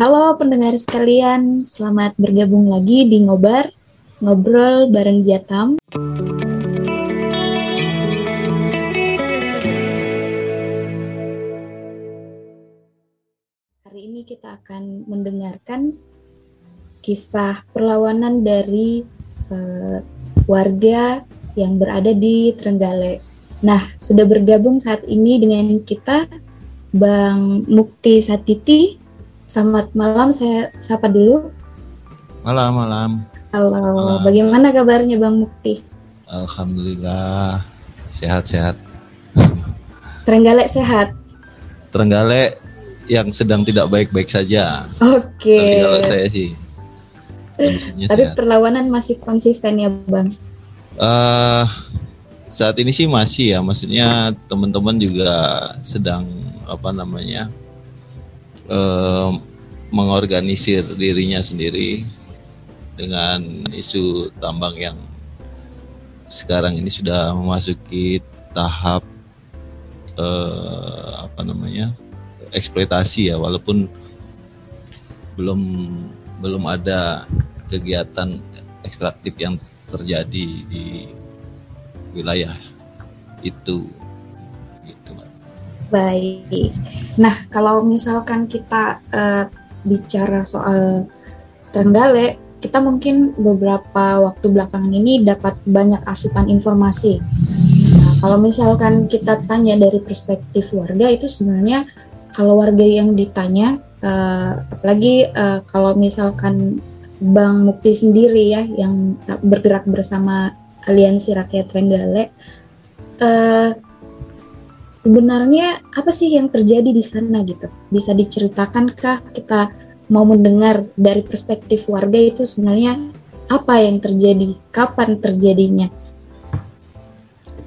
Halo pendengar sekalian, selamat bergabung lagi di Ngobar, Ngobrol bareng Jatam. Hari ini kita akan mendengarkan kisah perlawanan dari uh, warga yang berada di Trenggalek. Nah, sudah bergabung saat ini dengan kita Bang Mukti Satiti. Selamat malam, saya sapa dulu. Malam, malam. Halo, malam. bagaimana kabarnya Bang Mukti? Alhamdulillah, sehat-sehat. Terenggalek sehat? Terenggalek yang sedang tidak baik-baik saja. Oke. Okay. kalau saya sih. Tapi sehat. perlawanan masih konsisten ya Bang? Uh, saat ini sih masih ya, maksudnya teman-teman juga sedang apa namanya uh, mengorganisir dirinya sendiri dengan isu tambang yang sekarang ini sudah memasuki tahap uh, apa namanya eksploitasi ya, walaupun belum belum ada kegiatan ekstraktif yang terjadi di wilayah itu baik nah kalau misalkan kita uh, bicara soal Trenggale kita mungkin beberapa waktu belakangan ini dapat banyak asupan informasi nah, kalau misalkan kita tanya dari perspektif warga itu sebenarnya kalau warga yang ditanya uh, apalagi uh, kalau misalkan Bang Mukti sendiri ya yang bergerak bersama Aliansi Rakyat Trenggale. Uh, sebenarnya apa sih yang terjadi di sana gitu? Bisa diceritakankah kita mau mendengar dari perspektif warga itu sebenarnya apa yang terjadi? Kapan terjadinya?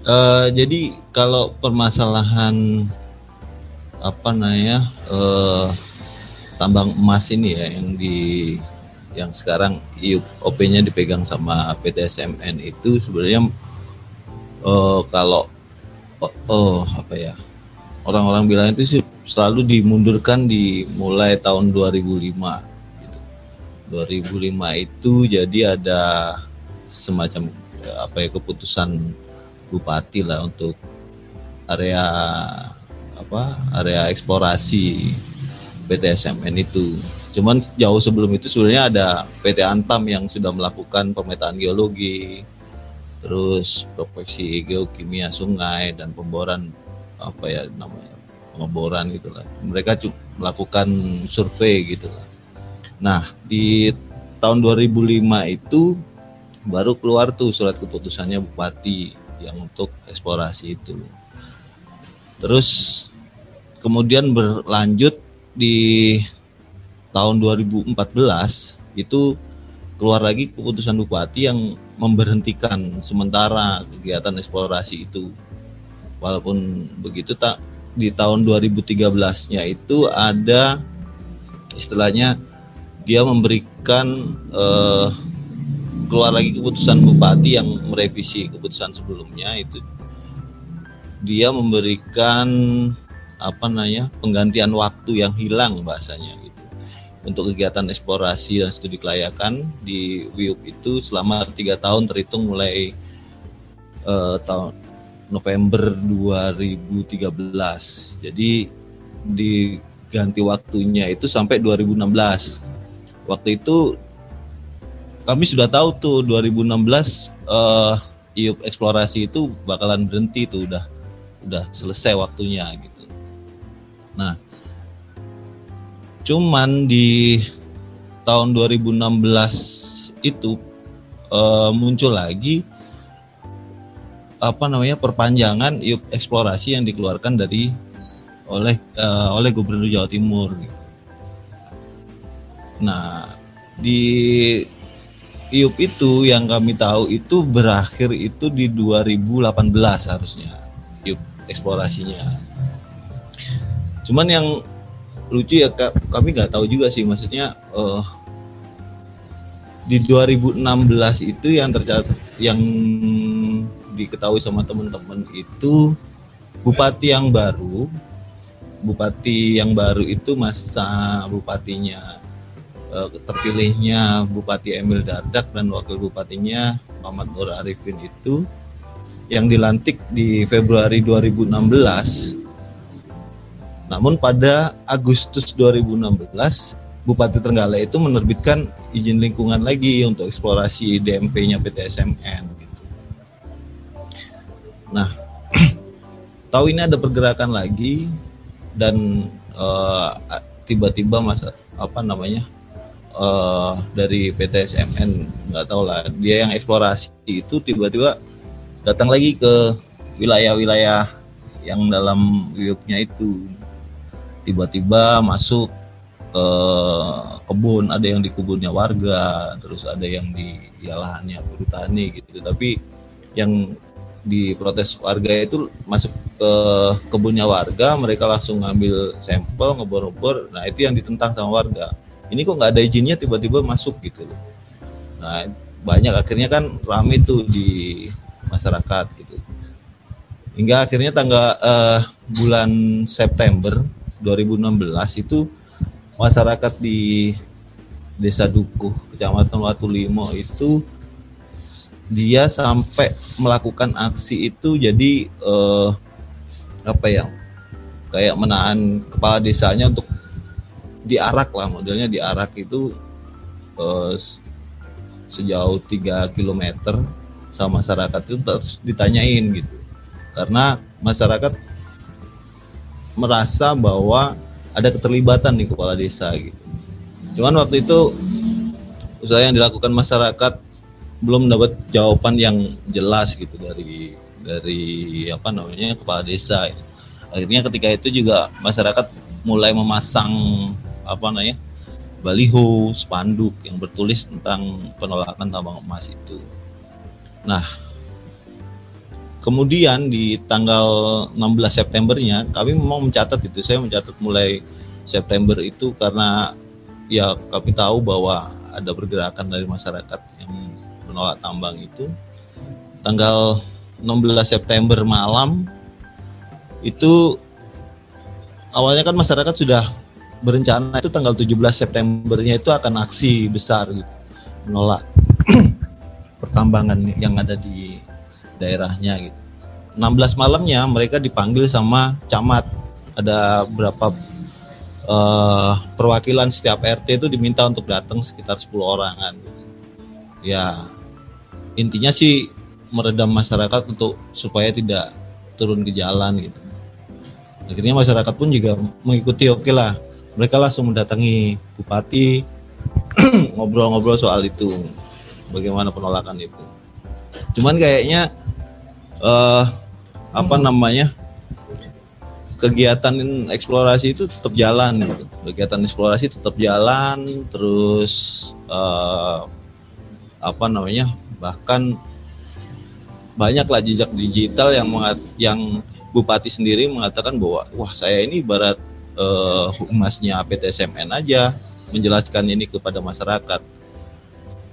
Uh, jadi kalau permasalahan apa namanya uh, tambang emas ini ya yang di yang sekarang IUP-nya dipegang sama PT SMN itu sebenarnya uh, kalau oh, oh apa ya orang-orang bilang itu sih selalu dimundurkan di mulai tahun 2005 gitu. 2005 itu jadi ada semacam apa ya keputusan bupati lah untuk area apa area eksplorasi PT SMN itu Cuman jauh sebelum itu sebenarnya ada PT Antam yang sudah melakukan pemetaan geologi, terus proyeksi geokimia sungai dan pemboran apa ya namanya pengeboran gitulah. Mereka melakukan survei gitulah. Nah di tahun 2005 itu baru keluar tuh surat keputusannya bupati yang untuk eksplorasi itu. Terus kemudian berlanjut di tahun 2014 itu keluar lagi keputusan bupati yang memberhentikan sementara kegiatan eksplorasi itu. Walaupun begitu tak di tahun 2013-nya itu ada istilahnya dia memberikan eh, keluar lagi keputusan bupati yang merevisi keputusan sebelumnya itu dia memberikan apa namanya penggantian waktu yang hilang bahasanya untuk kegiatan eksplorasi dan studi kelayakan di WIUP itu selama tiga tahun terhitung mulai uh, tahun November 2013. Jadi diganti waktunya itu sampai 2016. Waktu itu kami sudah tahu tuh 2016 uh, IUP eksplorasi itu bakalan berhenti tuh udah udah selesai waktunya gitu. Nah, Cuman di tahun 2016 itu uh, muncul lagi apa namanya perpanjangan IUP eksplorasi yang dikeluarkan dari oleh uh, oleh Gubernur Jawa Timur. Nah, di IUP itu yang kami tahu itu berakhir itu di 2018 harusnya IUP eksplorasinya. Cuman yang lucu ya kami nggak tahu juga sih maksudnya uh, di 2016 itu yang tercatat yang diketahui sama teman-teman itu bupati yang baru bupati yang baru itu masa bupatinya uh, terpilihnya Bupati Emil Dardak dan wakil bupatinya Muhammad Nur Arifin itu yang dilantik di Februari 2016 namun pada Agustus 2016 Bupati Trenggalek itu menerbitkan izin lingkungan lagi untuk eksplorasi DMP-nya PT SMN gitu. Nah, tahu ini ada pergerakan lagi dan uh, tiba-tiba masa apa namanya uh, dari PT SMN nggak tahu lah dia yang eksplorasi itu tiba-tiba datang lagi ke wilayah-wilayah yang dalam wilayahnya itu tiba-tiba masuk ke kebun ada yang di kebunnya warga terus ada yang di ya lahannya perhutani gitu. Tapi yang di protes warga itu masuk ke kebunnya warga mereka langsung ngambil sampel ngebor-ngebor. Nah itu yang ditentang sama warga. Ini kok nggak ada izinnya tiba-tiba masuk gitu loh. Nah banyak akhirnya kan rame tuh di masyarakat gitu. Hingga akhirnya tanggal uh, bulan September 2016 itu masyarakat di Desa Dukuh, Kecamatan Watu Limo itu dia sampai melakukan aksi itu jadi eh, apa ya kayak menahan kepala desanya untuk diarak lah modelnya diarak itu eh, sejauh 3 km sama masyarakat itu terus ditanyain gitu. Karena masyarakat merasa bahwa ada keterlibatan di kepala desa gitu. Cuman waktu itu usaha yang dilakukan masyarakat belum dapat jawaban yang jelas gitu dari dari apa namanya kepala desa. Akhirnya ketika itu juga masyarakat mulai memasang apa namanya baliho, spanduk yang bertulis tentang penolakan tambang emas itu. Nah, Kemudian di tanggal 16 Septembernya kami memang mencatat itu, saya mencatat mulai September itu karena ya kami tahu bahwa ada pergerakan dari masyarakat yang menolak tambang itu. Tanggal 16 September malam itu awalnya kan masyarakat sudah berencana itu tanggal 17 Septembernya itu akan aksi besar gitu menolak pertambangan yang ada di daerahnya gitu. 16 malamnya mereka dipanggil sama camat. Ada berapa uh, perwakilan setiap RT itu diminta untuk datang sekitar 10 orangan. Ya intinya sih meredam masyarakat untuk supaya tidak turun ke jalan gitu. Akhirnya masyarakat pun juga mengikuti oke okay lah. Mereka langsung mendatangi bupati ngobrol-ngobrol soal itu. Bagaimana penolakan itu. Cuman kayaknya uh, apa namanya kegiatan eksplorasi itu tetap jalan gitu. kegiatan eksplorasi tetap jalan terus uh, apa namanya bahkan banyaklah jejak digital yang mengat, yang bupati sendiri mengatakan bahwa wah saya ini ibarat uh, humasnya PT SMN aja menjelaskan ini kepada masyarakat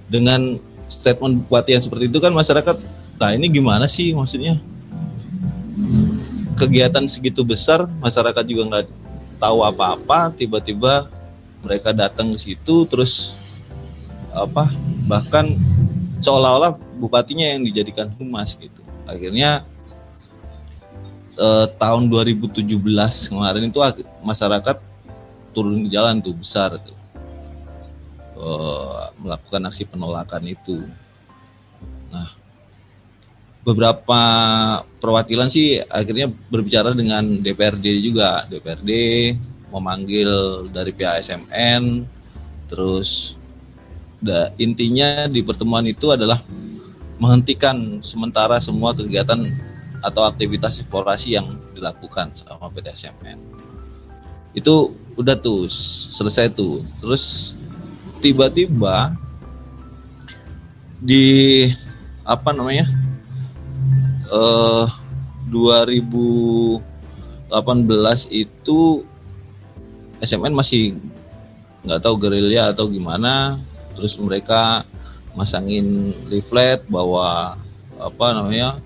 dengan statement bupati yang seperti itu kan masyarakat nah ini gimana sih maksudnya? Kegiatan segitu besar masyarakat juga nggak tahu apa-apa tiba-tiba mereka datang ke situ terus apa bahkan seolah-olah bupatinya yang dijadikan humas gitu. Akhirnya eh, tahun 2017 kemarin itu masyarakat turun ke jalan tuh besar tuh. Eh, melakukan aksi penolakan itu. Nah beberapa perwakilan sih akhirnya berbicara dengan DPRD juga. DPRD memanggil dari pihak SMN terus da, intinya di pertemuan itu adalah menghentikan sementara semua kegiatan atau aktivitas eksplorasi yang dilakukan sama PT SMN itu udah tuh selesai tuh. Terus tiba-tiba di apa namanya uh, 2018 itu SMN masih nggak tahu gerilya atau gimana. Terus mereka masangin leaflet bahwa apa namanya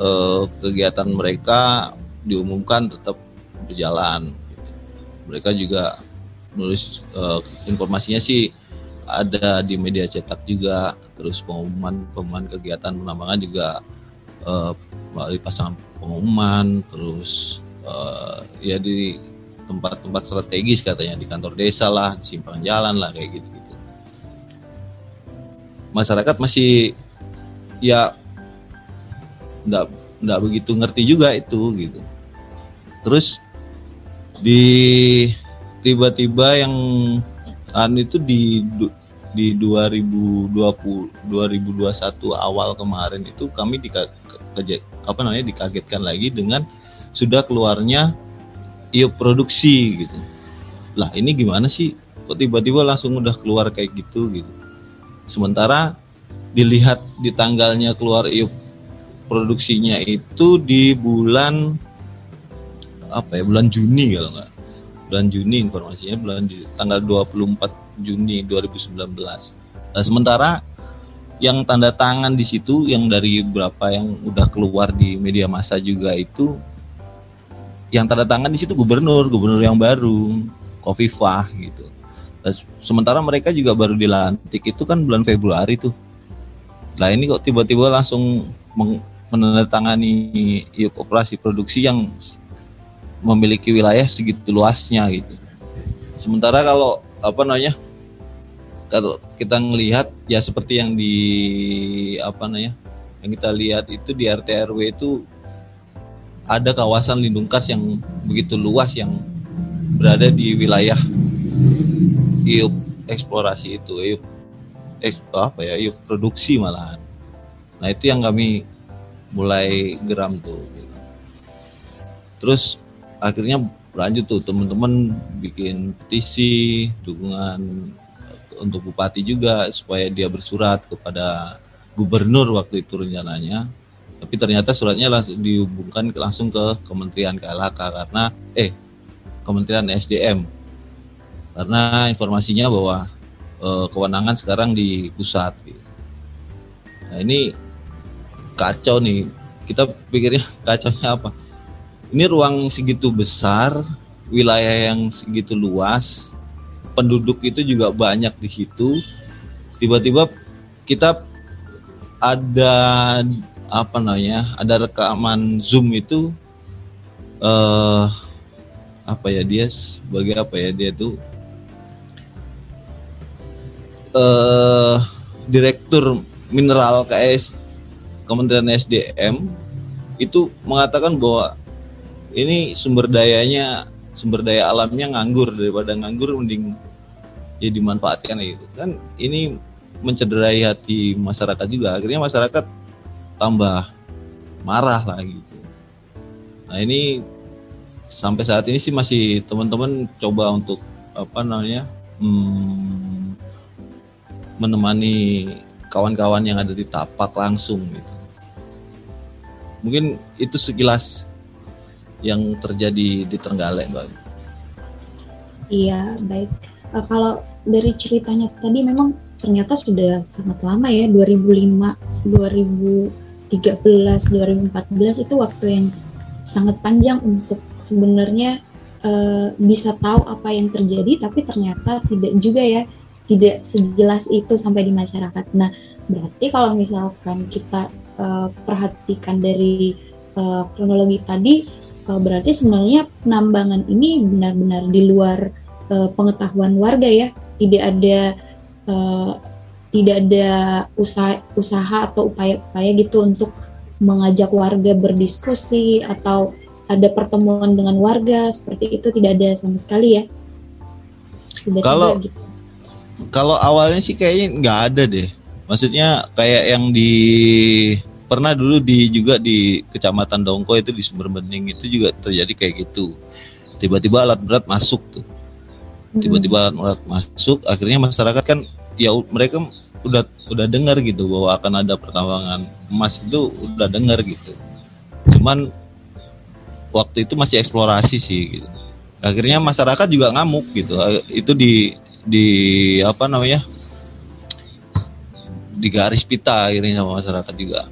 uh, kegiatan mereka diumumkan tetap berjalan. Mereka juga nulis uh, informasinya sih ada di media cetak juga. Terus pengumuman pengumuman kegiatan penambangan juga uh, melalui pasangan pengumuman terus uh, ya di tempat-tempat strategis katanya di kantor desa lah di simpang jalan lah kayak gitu gitu masyarakat masih ya enggak enggak begitu ngerti juga itu gitu. Terus di tiba-tiba yang an itu di di 2020 2021 awal kemarin itu kami di apa namanya dikagetkan lagi dengan sudah keluarnya iup produksi gitu. Lah ini gimana sih kok tiba-tiba langsung udah keluar kayak gitu gitu. Sementara dilihat di tanggalnya keluar iup produksinya itu di bulan apa ya bulan Juni kalau nggak bulan Juni informasinya bulan tanggal 24 Juni 2019. Nah, sementara yang tanda tangan di situ yang dari berapa yang udah keluar di media massa juga itu yang tanda tangan di situ gubernur, gubernur yang baru, Kofifah gitu. Sementara mereka juga baru dilantik itu kan bulan Februari tuh. Nah ini kok tiba-tiba langsung menandatangani operasi produksi yang memiliki wilayah segitu luasnya gitu. Sementara kalau apa namanya kalau kita ngelihat ya seperti yang di apa namanya yang kita lihat itu di RT RW itu ada kawasan lindung kars yang begitu luas yang berada di wilayah iup eksplorasi itu iup eks, apa ya iup produksi malahan. Nah itu yang kami mulai geram tuh. Terus akhirnya lanjut tuh teman-teman bikin petisi dukungan untuk bupati juga supaya dia bersurat kepada gubernur waktu itu rencananya. Tapi ternyata suratnya langsung dihubungkan langsung ke Kementerian KLHK karena eh Kementerian SDM karena informasinya bahwa eh, kewenangan sekarang di pusat. Nah ini kacau nih. Kita pikirnya kacaunya apa? Ini ruang segitu besar, wilayah yang segitu luas, penduduk itu juga banyak di situ. Tiba-tiba kita ada apa namanya? Ada rekaman Zoom itu eh apa ya dia sebagai apa ya dia tuh eh direktur mineral KS Kementerian SDM itu mengatakan bahwa ini sumber dayanya sumber daya alamnya nganggur daripada nganggur mending ya dimanfaatkan gitu. Kan ini mencederai hati masyarakat juga akhirnya masyarakat tambah marah lah gitu. Nah ini sampai saat ini sih masih teman-teman coba untuk apa namanya hmm, menemani kawan-kawan yang ada di tapak langsung gitu. Mungkin itu sekilas yang terjadi di Trenggalek, Mbak? Iya, baik. Uh, kalau dari ceritanya tadi memang ternyata sudah sangat lama ya, 2005, 2013, 2014 itu waktu yang sangat panjang untuk sebenarnya uh, bisa tahu apa yang terjadi, tapi ternyata tidak juga ya, tidak sejelas itu sampai di masyarakat. Nah, berarti kalau misalkan kita uh, perhatikan dari uh, kronologi tadi, uh, berarti sebenarnya penambangan ini benar-benar di luar uh, pengetahuan warga ya? Tidak ada uh, tidak ada usaha usaha atau upaya-upaya gitu untuk mengajak warga berdiskusi atau ada pertemuan dengan warga? Seperti itu tidak ada sama sekali ya? Tidak kalau gitu. kalau awalnya sih kayaknya nggak ada deh. Maksudnya kayak yang di pernah dulu di juga di kecamatan Dongko itu di Sumber Bening itu juga terjadi kayak gitu. Tiba-tiba alat berat masuk tuh. Hmm. tiba-tiba alat berat masuk akhirnya masyarakat kan ya mereka udah udah dengar gitu bahwa akan ada pertambangan emas itu udah dengar gitu. Cuman waktu itu masih eksplorasi sih gitu. Akhirnya masyarakat juga ngamuk gitu. Itu di di apa namanya? Di garis pita akhirnya sama masyarakat juga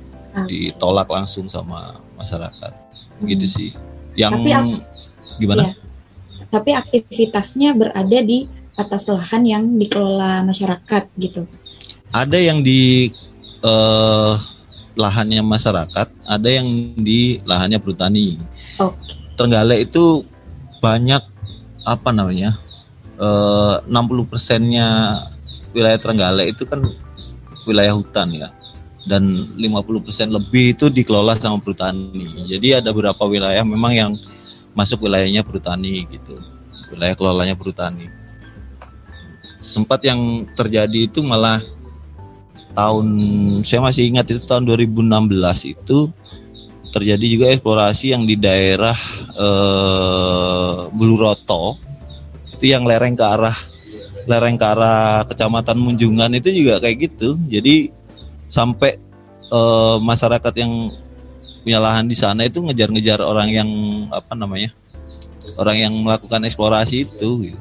ditolak langsung sama masyarakat hmm. gitu sih yang Tapi aku, gimana iya. tapi aktivitasnya berada di atas lahan yang dikelola masyarakat gitu. Ada yang di uh, lahannya masyarakat, ada yang di lahannya perhutani. Oke. Okay. Trenggalek itu banyak apa namanya? Uh, 60 persennya wilayah Trenggalek itu kan wilayah hutan ya dan 50% lebih itu dikelola sama perhutani. Jadi ada beberapa wilayah memang yang masuk wilayahnya perhutani gitu. Wilayah kelolanya perhutani. Sempat yang terjadi itu malah tahun saya masih ingat itu tahun 2016 itu terjadi juga eksplorasi yang di daerah eh, Buluroto itu yang lereng ke arah lereng ke arah kecamatan Munjungan itu juga kayak gitu. Jadi sampai uh, masyarakat yang punya lahan di sana itu ngejar-ngejar orang yang apa namanya orang yang melakukan eksplorasi itu gitu.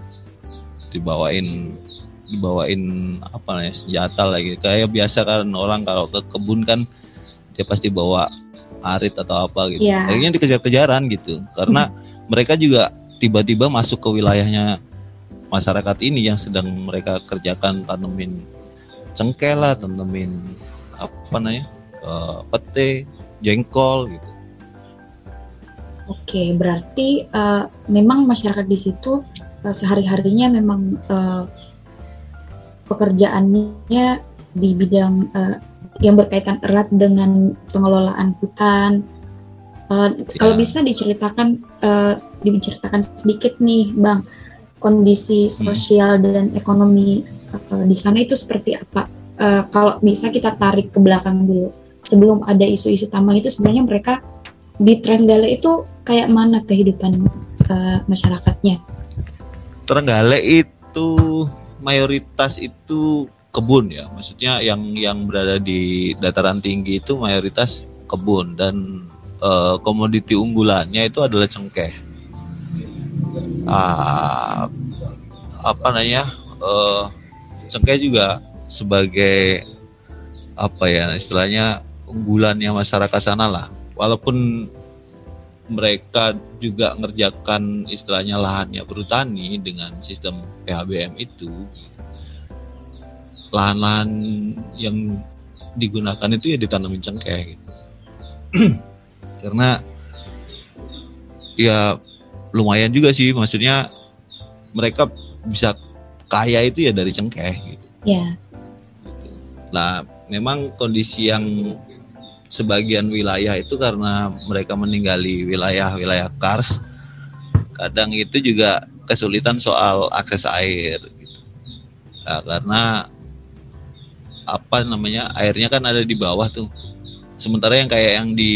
dibawain dibawain apa namanya senjata lagi kayak biasa kan orang kalau ke kebun kan dia pasti bawa arit atau apa gitu yeah. akhirnya dikejar-kejaran gitu karena hmm. mereka juga tiba-tiba masuk ke wilayahnya masyarakat ini yang sedang mereka kerjakan tanemin cengkeh lah tanemin apa namanya uh, pete jengkol gitu Oke, berarti uh, memang masyarakat di situ uh, sehari-harinya memang uh, pekerjaannya di bidang uh, yang berkaitan erat dengan pengelolaan hutan. Uh, ya. Kalau bisa diceritakan, uh, diceritakan sedikit nih, Bang, kondisi hmm. sosial hmm. dan ekonomi uh, di sana itu seperti apa? Uh, kalau bisa kita tarik ke belakang dulu sebelum ada isu-isu tambang itu sebenarnya mereka di Trenggale itu kayak mana kehidupan uh, masyarakatnya? Trenggale itu mayoritas itu kebun ya, maksudnya yang yang berada di dataran tinggi itu mayoritas kebun dan uh, komoditi unggulannya itu adalah cengkeh. Uh, apa namanya? Uh, cengkeh juga sebagai apa ya istilahnya unggulannya masyarakat sana lah walaupun mereka juga ngerjakan istilahnya lahannya bertani dengan sistem PHBM itu lahan-lahan yang digunakan itu ya ditanamin cengkeh gitu. karena ya lumayan juga sih maksudnya mereka bisa kaya itu ya dari cengkeh gitu. Ya. Nah, memang kondisi yang sebagian wilayah itu karena mereka meninggali wilayah-wilayah kars, kadang itu juga kesulitan soal akses air. Gitu. Nah, karena apa namanya airnya kan ada di bawah tuh. Sementara yang kayak yang di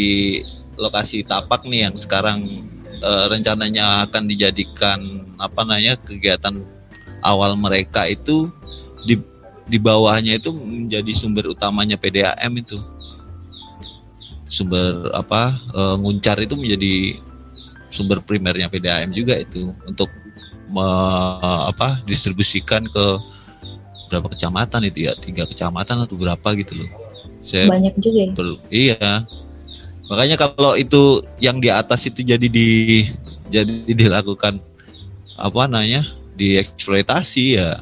lokasi tapak nih yang sekarang e, rencananya akan dijadikan apa namanya kegiatan awal mereka itu di di bawahnya itu menjadi sumber utamanya PDAM itu. Sumber apa e, nguncar itu menjadi sumber primernya PDAM juga itu untuk me, apa distribusikan ke berapa kecamatan itu ya tiga kecamatan atau berapa gitu loh. Saya banyak juga ya? per, iya. Makanya kalau itu yang di atas itu jadi di jadi dilakukan apa namanya dieksploitasi ya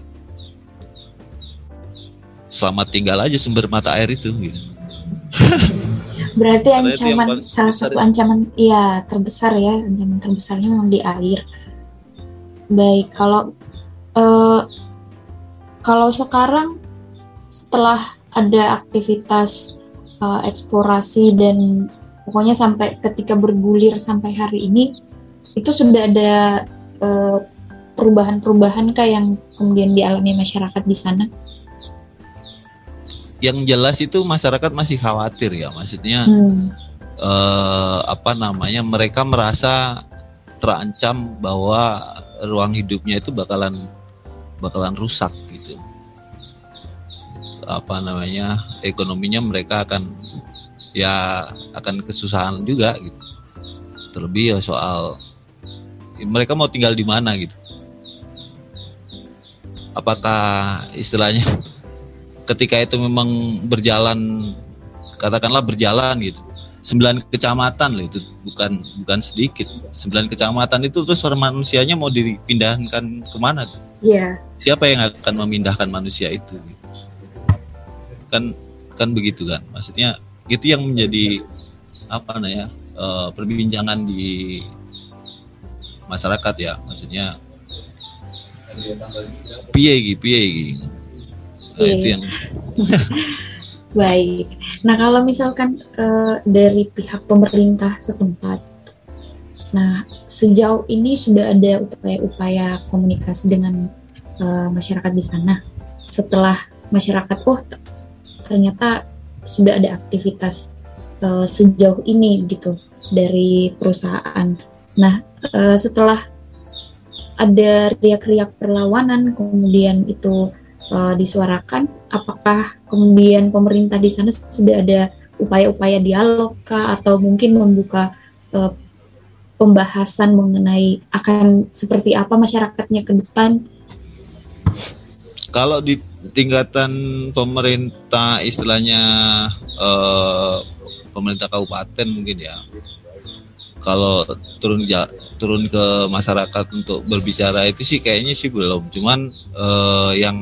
selamat tinggal aja sumber mata air itu gitu. Berarti ancaman salah satu ya. ancaman iya terbesar ya ancaman terbesarnya memang di air. Baik kalau uh, kalau sekarang setelah ada aktivitas uh, eksplorasi dan pokoknya sampai ketika bergulir sampai hari ini itu sudah ada uh, perubahan-perubahan kayak yang kemudian dialami masyarakat di sana? Yang jelas itu masyarakat masih khawatir ya maksudnya hmm. eh, apa namanya mereka merasa terancam bahwa ruang hidupnya itu bakalan bakalan rusak gitu. Apa namanya ekonominya mereka akan ya akan kesusahan juga gitu. Terlebih ya soal mereka mau tinggal di mana gitu. Apakah istilahnya ketika itu memang berjalan katakanlah berjalan gitu sembilan kecamatan loh itu bukan bukan sedikit sembilan kecamatan itu terus orang manusianya mau dipindahkan ke mana tuh? Iya. Siapa yang akan memindahkan manusia itu? Kan kan begitu kan maksudnya itu yang menjadi apa namanya uh, perbincangan di masyarakat ya maksudnya piye gitu piye nah, itu yang baik. Nah kalau misalkan uh, dari pihak pemerintah setempat nah sejauh ini sudah ada upaya-upaya komunikasi dengan uh, masyarakat di sana? Setelah masyarakat oh ternyata sudah ada aktivitas uh, sejauh ini gitu dari perusahaan. Nah, uh, setelah ada riak-riak perlawanan kemudian itu uh, disuarakan, apakah kemudian pemerintah di sana sudah ada upaya-upaya dialog kah atau mungkin membuka uh, pembahasan mengenai akan seperti apa masyarakatnya ke depan? Kalau di tingkatan pemerintah istilahnya eh, pemerintah kabupaten mungkin ya kalau turun turun ke masyarakat untuk berbicara itu sih kayaknya sih belum. Cuman eh, yang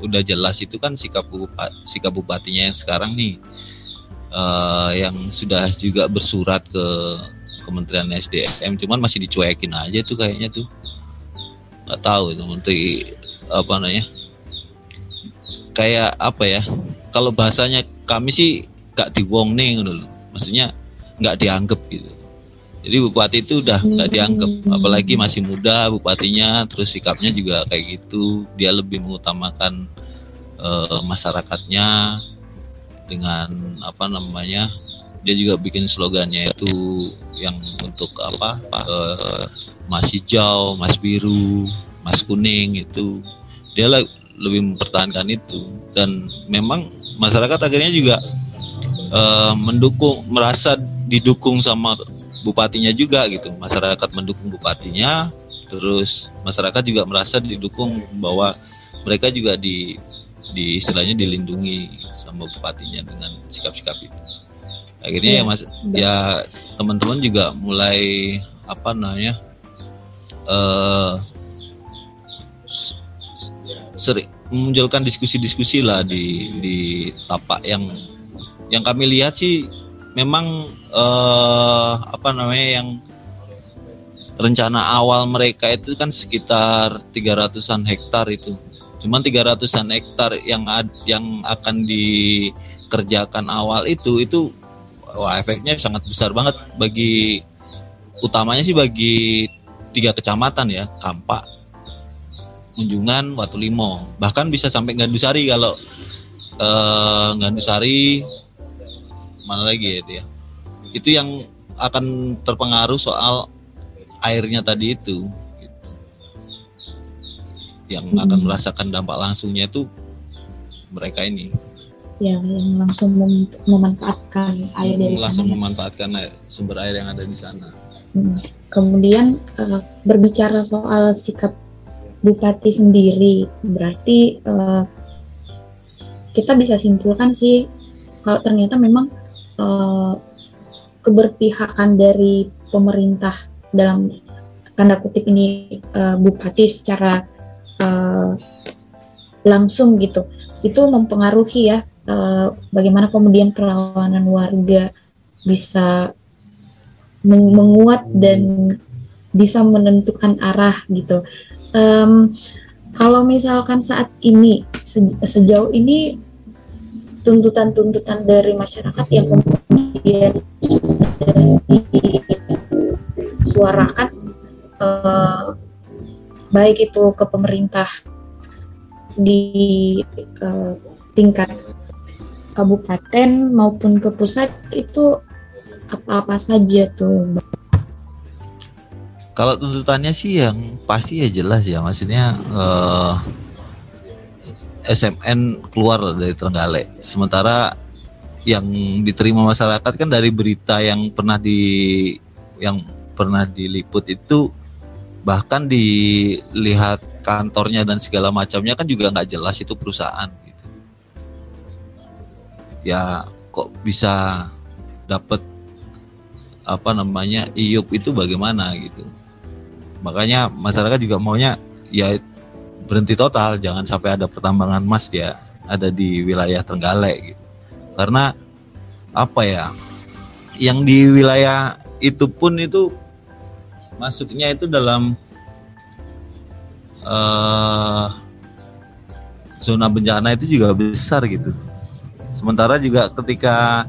udah jelas itu kan sikap bupati, sikap bupatinya yang sekarang nih. Eh, yang sudah juga bersurat ke Kementerian SDM cuman masih dicuekin aja tuh kayaknya tuh. Nggak tahu itu menteri apa namanya kayak apa ya kalau bahasanya kami sih gak diwong nih loh. Maksudnya nggak dianggap gitu jadi bupati itu udah nggak hmm. dianggap apalagi masih muda bupatinya terus sikapnya juga kayak gitu. Dia lebih mengutamakan uh, masyarakatnya dengan apa namanya dia juga bikin slogannya itu yang untuk apa uh, mas hijau mas biru mas kuning itu. Dia lebih mempertahankan itu. Dan memang masyarakat akhirnya juga uh, mendukung merasa didukung sama bupatinya juga gitu. Masyarakat mendukung bupatinya terus masyarakat juga merasa didukung bahwa mereka juga di di istilahnya dilindungi sama bupatinya dengan sikap-sikap itu. Akhirnya ya, ya mas ya teman-teman juga mulai apa namanya uh, sering memunculkan diskusi-diskusi lah di di tapak yang yang kami lihat sih memang eh, apa namanya yang rencana awal mereka itu kan sekitar 300-an hektar itu. Cuman 300-an hektar yang ad, yang akan dikerjakan awal itu itu wah efeknya sangat besar banget bagi utamanya sih bagi tiga kecamatan ya, Kampak, kunjungan Watu Limo bahkan bisa sampai Gandusari kalau uh, Gandusari mana lagi ya itu ya itu yang akan terpengaruh soal airnya tadi itu gitu. yang hmm. akan merasakan dampak langsungnya itu mereka ini ya yang langsung mem memanfaatkan air dari langsung sana. memanfaatkan air, sumber air yang ada di sana. Hmm. Kemudian uh, berbicara soal sikap bupati sendiri berarti uh, kita bisa simpulkan sih kalau ternyata memang uh, keberpihakan dari pemerintah dalam tanda kutip ini uh, bupati secara uh, langsung gitu. Itu mempengaruhi ya uh, bagaimana kemudian perlawanan warga bisa menguat dan bisa menentukan arah gitu. Um, kalau misalkan saat ini sejauh ini tuntutan-tuntutan dari masyarakat yang kemudian disuarakan uh, baik itu ke pemerintah di uh, tingkat kabupaten maupun ke pusat itu apa-apa saja tuh kalau tuntutannya sih yang pasti ya jelas ya, maksudnya eh, SMN keluar dari Trenggalek. Sementara yang diterima masyarakat kan dari berita yang pernah di yang pernah diliput itu bahkan dilihat kantornya dan segala macamnya kan juga nggak jelas itu perusahaan gitu. Ya kok bisa dapat apa namanya iup itu bagaimana gitu makanya masyarakat juga maunya ya berhenti total jangan sampai ada pertambangan emas ya ada di wilayah Trenggalek gitu karena apa ya yang di wilayah itu pun itu masuknya itu dalam uh, zona bencana itu juga besar gitu sementara juga ketika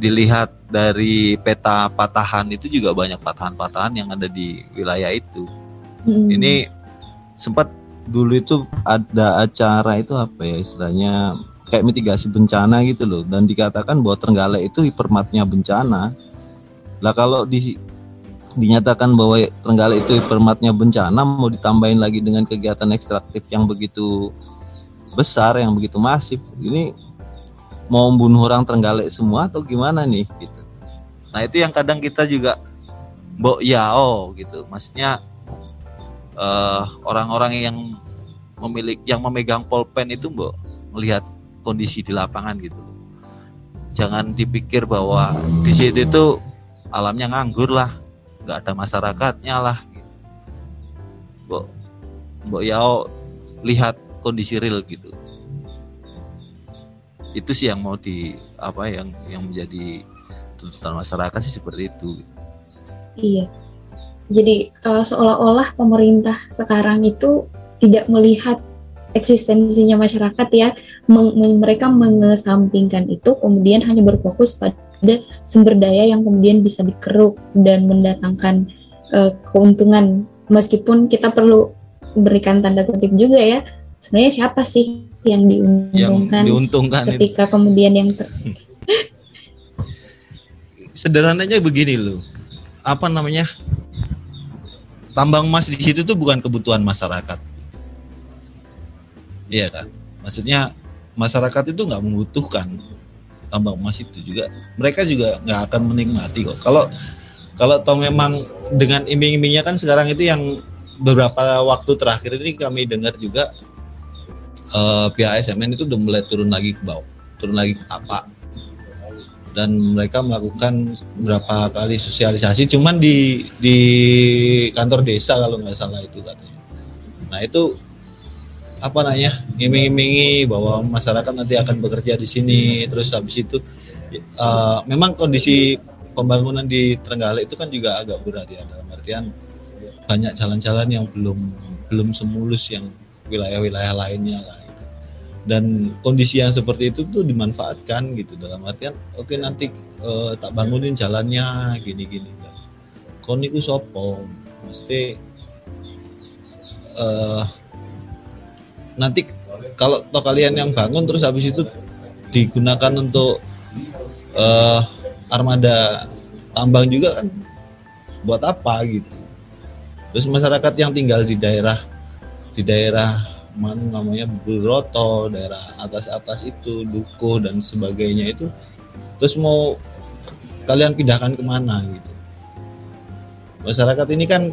dilihat dari peta patahan itu juga banyak patahan-patahan yang ada di wilayah itu. Hmm. Ini sempat dulu itu ada acara itu apa ya istilahnya kayak mitigasi bencana gitu loh dan dikatakan bahwa Trenggalek itu hipermatnya bencana. Lah kalau di dinyatakan bahwa Trenggalek itu hipermatnya bencana mau ditambahin lagi dengan kegiatan ekstraktif yang begitu besar yang begitu masif ini mau membunuh orang Trenggalek semua atau gimana nih gitu. Nah itu yang kadang kita juga mbok ya oh gitu. Maksudnya uh, orang-orang yang memiliki yang memegang polpen itu mbok melihat kondisi di lapangan gitu. Jangan dipikir bahwa di situ itu alamnya nganggur lah, nggak ada masyarakatnya lah. Gitu. Mbok mbok ya oh, lihat kondisi real gitu itu sih yang mau di apa yang yang menjadi tuntutan masyarakat sih seperti itu iya jadi uh, seolah-olah pemerintah sekarang itu tidak melihat eksistensinya masyarakat ya. Meng, mereka mengesampingkan itu kemudian hanya berfokus pada sumber daya yang kemudian bisa dikeruk dan mendatangkan uh, keuntungan. Meskipun kita perlu berikan tanda kutip juga ya sebenarnya siapa sih yang diuntungkan, yang diuntungkan ketika itu. kemudian yang ter? Sederhananya begini loh. Apa namanya tambang emas di situ tuh bukan kebutuhan masyarakat. Iya kan maksudnya masyarakat itu nggak membutuhkan tambang emas itu juga. Mereka juga nggak akan menikmati kok. Kalau kalau toh memang dengan iming-imingnya kan sekarang itu yang beberapa waktu terakhir ini kami dengar juga uh, pihak SMN itu udah mulai turun lagi ke bawah, turun lagi ke tapak. Dan mereka melakukan berapa kali sosialisasi, cuman di di kantor desa kalau nggak salah itu katanya. Nah itu apa namanya iming-imingi bahwa masyarakat nanti akan bekerja di sini, terus habis itu uh, memang kondisi pembangunan di Trenggalek itu kan juga agak berat ya dalam artian banyak jalan-jalan yang belum belum semulus yang wilayah-wilayah lainnya lah. Dan kondisi yang seperti itu tuh dimanfaatkan gitu. Dalam artian oke okay, nanti uh, tak bangunin jalannya gini-gini dan koniku sopo? Mesti uh, nanti kalau toh kalian yang bangun terus habis itu digunakan untuk uh, armada tambang juga kan buat apa gitu? Terus masyarakat yang tinggal di daerah di daerah mana namanya Buroto, daerah atas-atas itu, Dukuh dan sebagainya itu, terus mau kalian pindahkan ke mana gitu? Masyarakat ini kan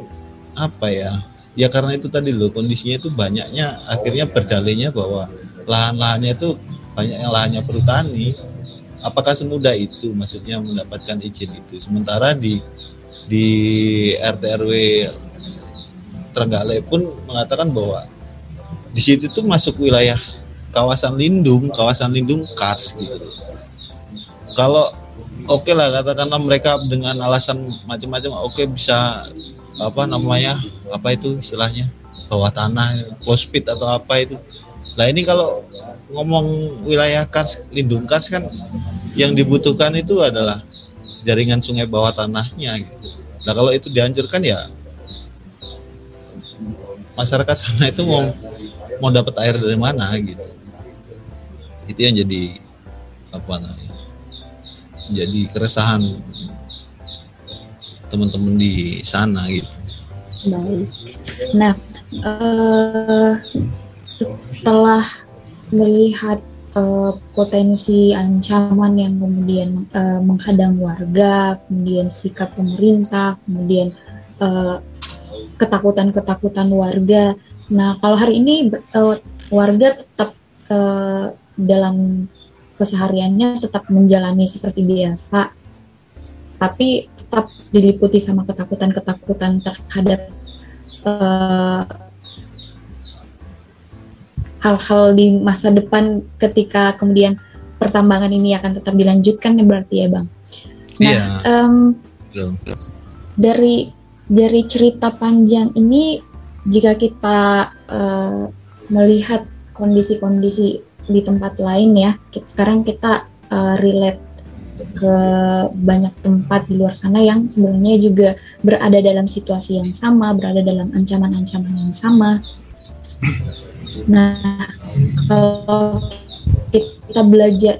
apa ya? Ya karena itu tadi loh kondisinya itu banyaknya akhirnya berdalihnya bahwa lahan-lahannya itu banyak yang lahannya perhutani. Apakah semudah itu maksudnya mendapatkan izin itu? Sementara di di RT RW Trenggalek pun mengatakan bahwa di situ tuh masuk wilayah kawasan lindung, kawasan lindung kars gitu. Kalau oke okay lah katakanlah mereka dengan alasan macam-macam oke okay, bisa apa namanya apa itu istilahnya bawah tanah close pit atau apa itu nah ini kalau ngomong wilayah kars lindung kars kan yang dibutuhkan itu adalah jaringan sungai bawah tanahnya gitu nah kalau itu dihancurkan ya masyarakat sana itu mau mau dapat air dari mana gitu itu yang jadi apa namanya jadi keresahan teman-teman di sana gitu baik nah uh, setelah melihat uh, potensi ancaman yang kemudian uh, menghadang warga kemudian sikap pemerintah kemudian ketakutan-ketakutan warga. Nah, kalau hari ini uh, warga tetap uh, dalam kesehariannya tetap menjalani seperti biasa. tapi tetap diliputi sama ketakutan-ketakutan terhadap uh, hal-hal di masa depan ketika kemudian pertambangan ini akan tetap dilanjutkan ya berarti ya bang. Nah yeah. um, dari dari cerita panjang ini jika kita uh, melihat kondisi-kondisi di tempat lain ya, sekarang kita uh, relate ke banyak tempat di luar sana yang sebenarnya juga berada dalam situasi yang sama, berada dalam ancaman-ancaman yang sama. Nah, kalau kita belajar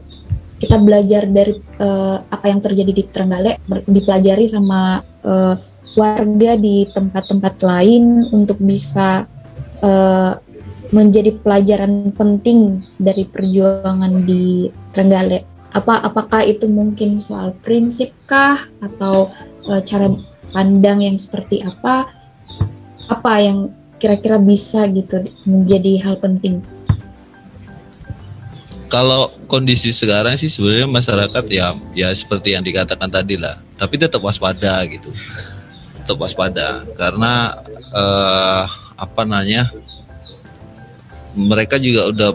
kita belajar dari uh, apa yang terjadi di Trenggalek dipelajari sama uh, warga di tempat-tempat lain untuk bisa uh, menjadi pelajaran penting dari perjuangan di Trenggalek. Apa apakah itu mungkin soal prinsip kah atau uh, cara pandang yang seperti apa? Apa yang kira-kira bisa gitu menjadi hal penting? Kalau kondisi sekarang sih sebenarnya masyarakat ya ya seperti yang dikatakan tadi lah, tapi tetap waspada gitu, tetap waspada karena uh, apa namanya mereka juga udah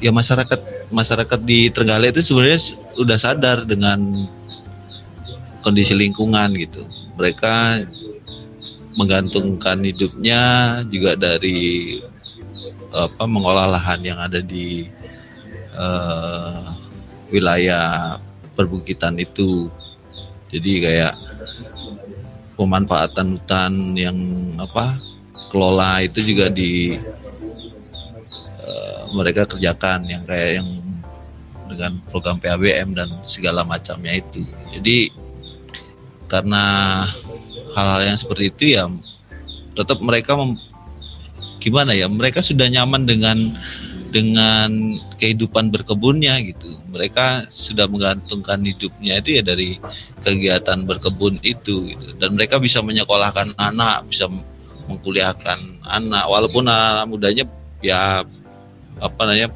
ya masyarakat masyarakat di Trenggalek itu sebenarnya udah sadar dengan kondisi lingkungan gitu. Mereka menggantungkan hidupnya juga dari apa mengolah lahan yang ada di uh, wilayah perbukitan itu. Jadi kayak pemanfaatan hutan yang apa kelola itu juga di uh, mereka kerjakan yang kayak yang dengan program PABM dan segala macamnya itu. Jadi karena hal-hal yang seperti itu ya tetap mereka mem, gimana ya mereka sudah nyaman dengan dengan kehidupan berkebunnya gitu. Mereka sudah menggantungkan hidupnya itu ya dari kegiatan berkebun itu gitu. dan mereka bisa menyekolahkan anak bisa mengkuliahkan anak. Walaupun anak mudanya ya apa namanya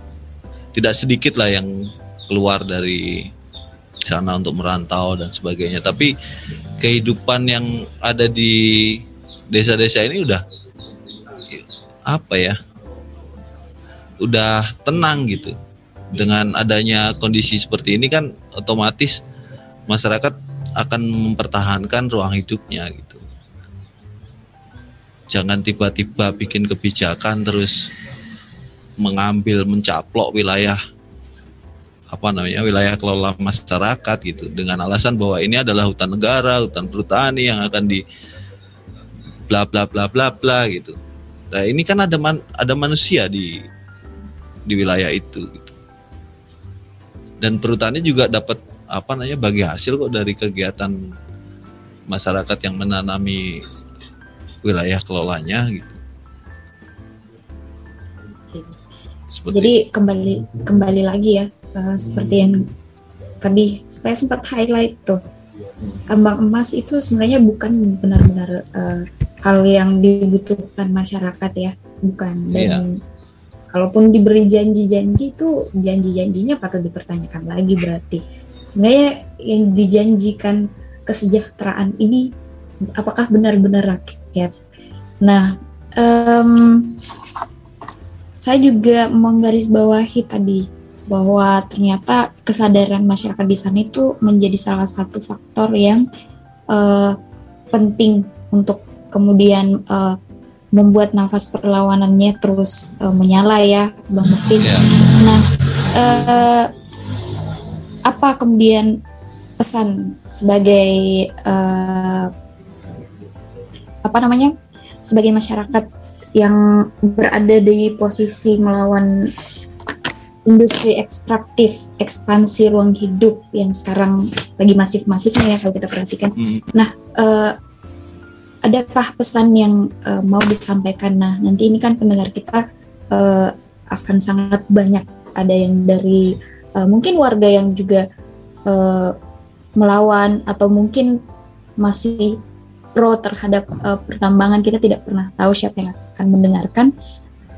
tidak sedikit lah yang keluar dari sana untuk merantau dan sebagainya. Tapi kehidupan yang ada di desa-desa ini udah apa ya udah tenang gitu. Dengan adanya kondisi seperti ini kan otomatis masyarakat akan mempertahankan ruang hidupnya gitu. Jangan tiba-tiba bikin kebijakan terus mengambil mencaplok wilayah apa namanya wilayah kelola masyarakat gitu. Dengan alasan bahwa ini adalah hutan negara, hutan perhutani yang akan di bla bla bla bla bla gitu. Nah ini kan ada man, ada manusia di di wilayah itu gitu. Dan perhutani juga dapat apa namanya bagi hasil kok dari kegiatan masyarakat yang menanami wilayah kelolanya gitu. Seperti Jadi kembali kembali lagi ya uh, seperti yang tadi saya sempat highlight tuh tambang emas itu sebenarnya bukan benar-benar uh, hal yang dibutuhkan masyarakat ya bukan dan yeah. Kalaupun diberi janji-janji itu janji-janjinya patut dipertanyakan lagi berarti. Sebenarnya yang dijanjikan kesejahteraan ini apakah benar-benar rakyat? Nah um, saya juga menggarisbawahi tadi bahwa ternyata kesadaran masyarakat di sana itu menjadi salah satu faktor yang uh, penting untuk kemudian uh, membuat nafas perlawanannya terus uh, menyala ya, Bang Mukti. Yeah. Nah, uh, apa kemudian pesan sebagai uh, apa namanya sebagai masyarakat yang berada di posisi melawan industri ekstraktif, ekspansi ruang hidup yang sekarang lagi masif-masifnya ya kalau kita perhatikan. Hmm. Nah, uh, adakah pesan yang uh, mau disampaikan? Nah, nanti ini kan pendengar kita uh, akan sangat banyak. Ada yang dari uh, mungkin warga yang juga uh, melawan atau mungkin masih pro terhadap uh, pertambangan. Kita tidak pernah tahu siapa yang akan mendengarkan.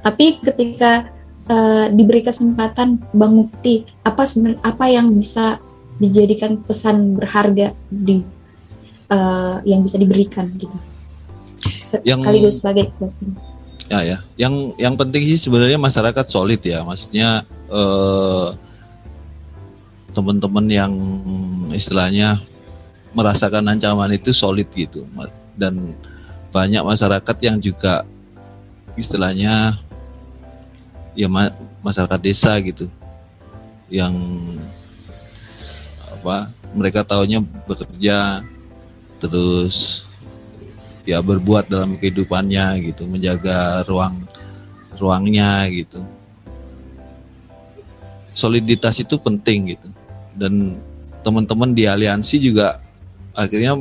Tapi ketika uh, diberi kesempatan Bang Mufti apa apa yang bisa dijadikan pesan berharga di uh, yang bisa diberikan gitu yang, sekaligus sebagai closing. Ya ya. Yang yang penting sih sebenarnya masyarakat solid ya. Maksudnya uh, teman-teman yang istilahnya merasakan ancaman itu solid gitu. Dan banyak masyarakat yang juga istilahnya ya ma masyarakat desa gitu. Yang apa mereka tahunya bekerja terus ya berbuat dalam kehidupannya gitu menjaga ruang ruangnya gitu. Soliditas itu penting gitu. Dan teman-teman di aliansi juga akhirnya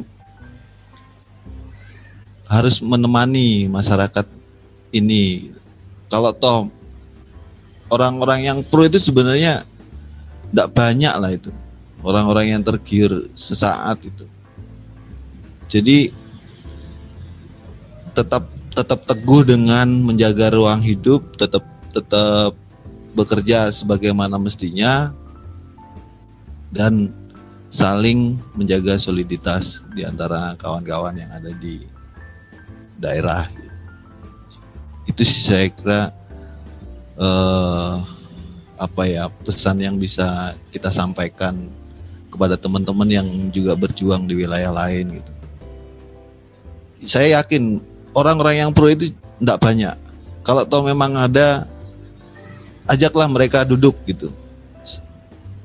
harus menemani masyarakat ini. Kalau toh orang-orang yang pro itu sebenarnya tidak banyak lah itu. Orang-orang yang tergiur sesaat itu. Jadi tetap tetap teguh dengan menjaga ruang hidup tetap tetap bekerja sebagaimana mestinya dan saling menjaga soliditas di antara kawan-kawan yang ada di daerah itu sih saya kira uh, apa ya pesan yang bisa kita sampaikan kepada teman-teman yang juga berjuang di wilayah lain gitu. Saya yakin orang-orang yang pro itu tidak banyak. Kalau toh memang ada, ajaklah mereka duduk gitu.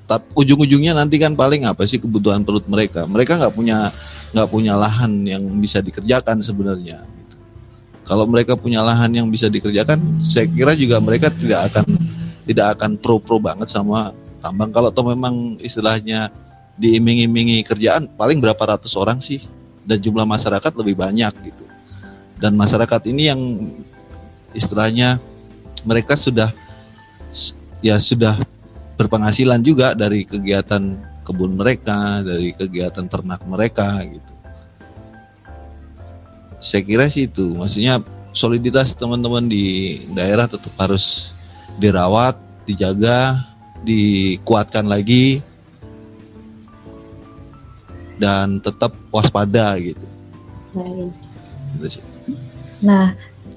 Tapi ujung-ujungnya nanti kan paling apa sih kebutuhan perut mereka? Mereka nggak punya nggak punya lahan yang bisa dikerjakan sebenarnya. Kalau mereka punya lahan yang bisa dikerjakan, saya kira juga mereka tidak akan tidak akan pro-pro banget sama tambang. Kalau toh memang istilahnya diiming-imingi kerjaan, paling berapa ratus orang sih, dan jumlah masyarakat lebih banyak gitu. Dan masyarakat ini yang istilahnya mereka sudah ya sudah berpenghasilan juga dari kegiatan kebun mereka, dari kegiatan ternak mereka gitu saya kira sih itu maksudnya soliditas teman-teman di daerah tetap harus dirawat dijaga dikuatkan lagi dan tetap waspada gitu. Baik. Gitu nah,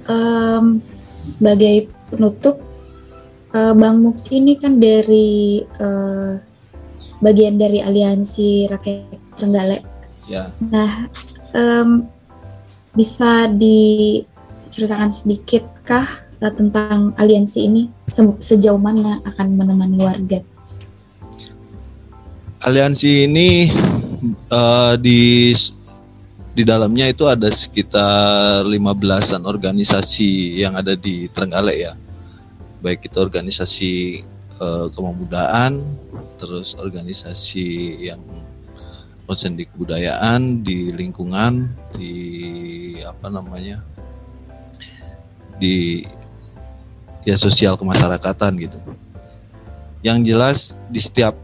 um, sebagai penutup, uh, Bang Mukti ini kan dari uh, bagian dari aliansi rakyat Trenggalek. Ya. Nah, um, bisa diceritakan kah uh, tentang aliansi ini Se sejauh mana akan menemani warga? Aliansi ini uh, di di dalamnya itu ada sekitar 15-an organisasi yang ada di Trenggalek ya. Baik itu organisasi uh, kemudaan, terus organisasi yang konsen di kebudayaan, di lingkungan, di apa namanya, di ya sosial kemasyarakatan gitu. Yang jelas di setiap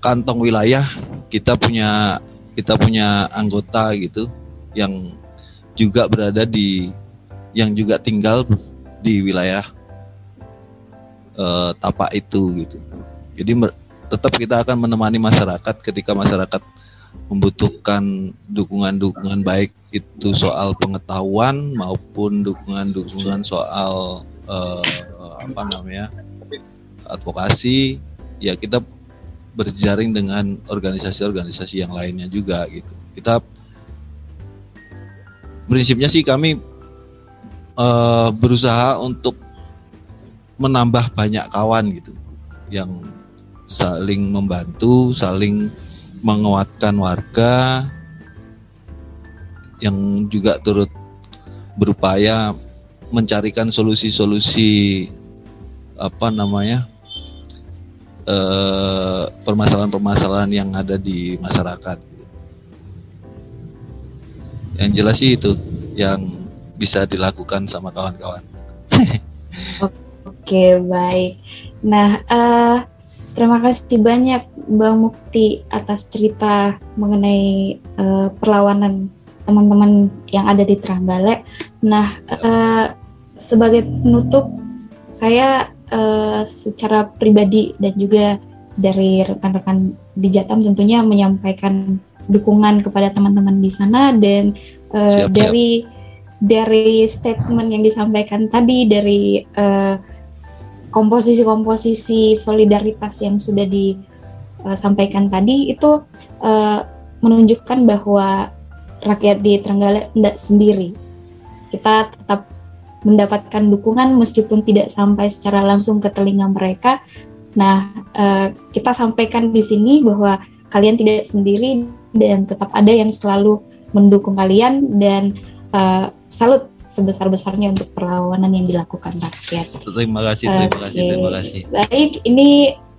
kantong wilayah kita punya kita punya anggota gitu yang juga berada di yang juga tinggal di wilayah uh, tapak itu gitu. Jadi tetap kita akan menemani masyarakat ketika masyarakat membutuhkan dukungan-dukungan baik itu soal pengetahuan maupun dukungan-dukungan soal uh, apa namanya advokasi ya kita berjaring dengan organisasi-organisasi yang lainnya juga gitu. Kita prinsipnya sih kami uh, berusaha untuk menambah banyak kawan gitu yang saling membantu saling menguatkan warga yang juga turut berupaya mencarikan solusi-solusi apa namanya eh, permasalahan-permasalahan yang ada di masyarakat. Yang jelas sih itu yang bisa dilakukan sama kawan-kawan. Oke baik. Nah uh, Terima kasih banyak Bang Mukti atas cerita mengenai uh, perlawanan teman-teman yang ada di Trenggalek. Nah, uh, sebagai penutup, saya uh, secara pribadi dan juga dari rekan-rekan di Jatam tentunya menyampaikan dukungan kepada teman-teman di sana dan uh, siap, dari dari statement yang disampaikan tadi dari uh, komposisi-komposisi solidaritas yang sudah disampaikan tadi itu uh, menunjukkan bahwa rakyat di Trenggalek tidak sendiri. Kita tetap mendapatkan dukungan meskipun tidak sampai secara langsung ke telinga mereka. Nah, uh, kita sampaikan di sini bahwa kalian tidak sendiri dan tetap ada yang selalu mendukung kalian dan uh, salut sebesar-besarnya untuk perlawanan yang dilakukan rakyat. Terima kasih, terima okay. kasih, terima kasih. Baik, ini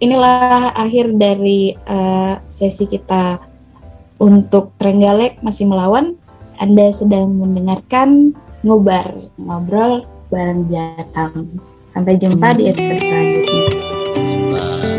inilah akhir dari uh, sesi kita untuk Trenggalek masih melawan. Anda sedang mendengarkan Ngobar, ngobrol bareng Jatang. Sampai jumpa di episode selanjutnya. Bye.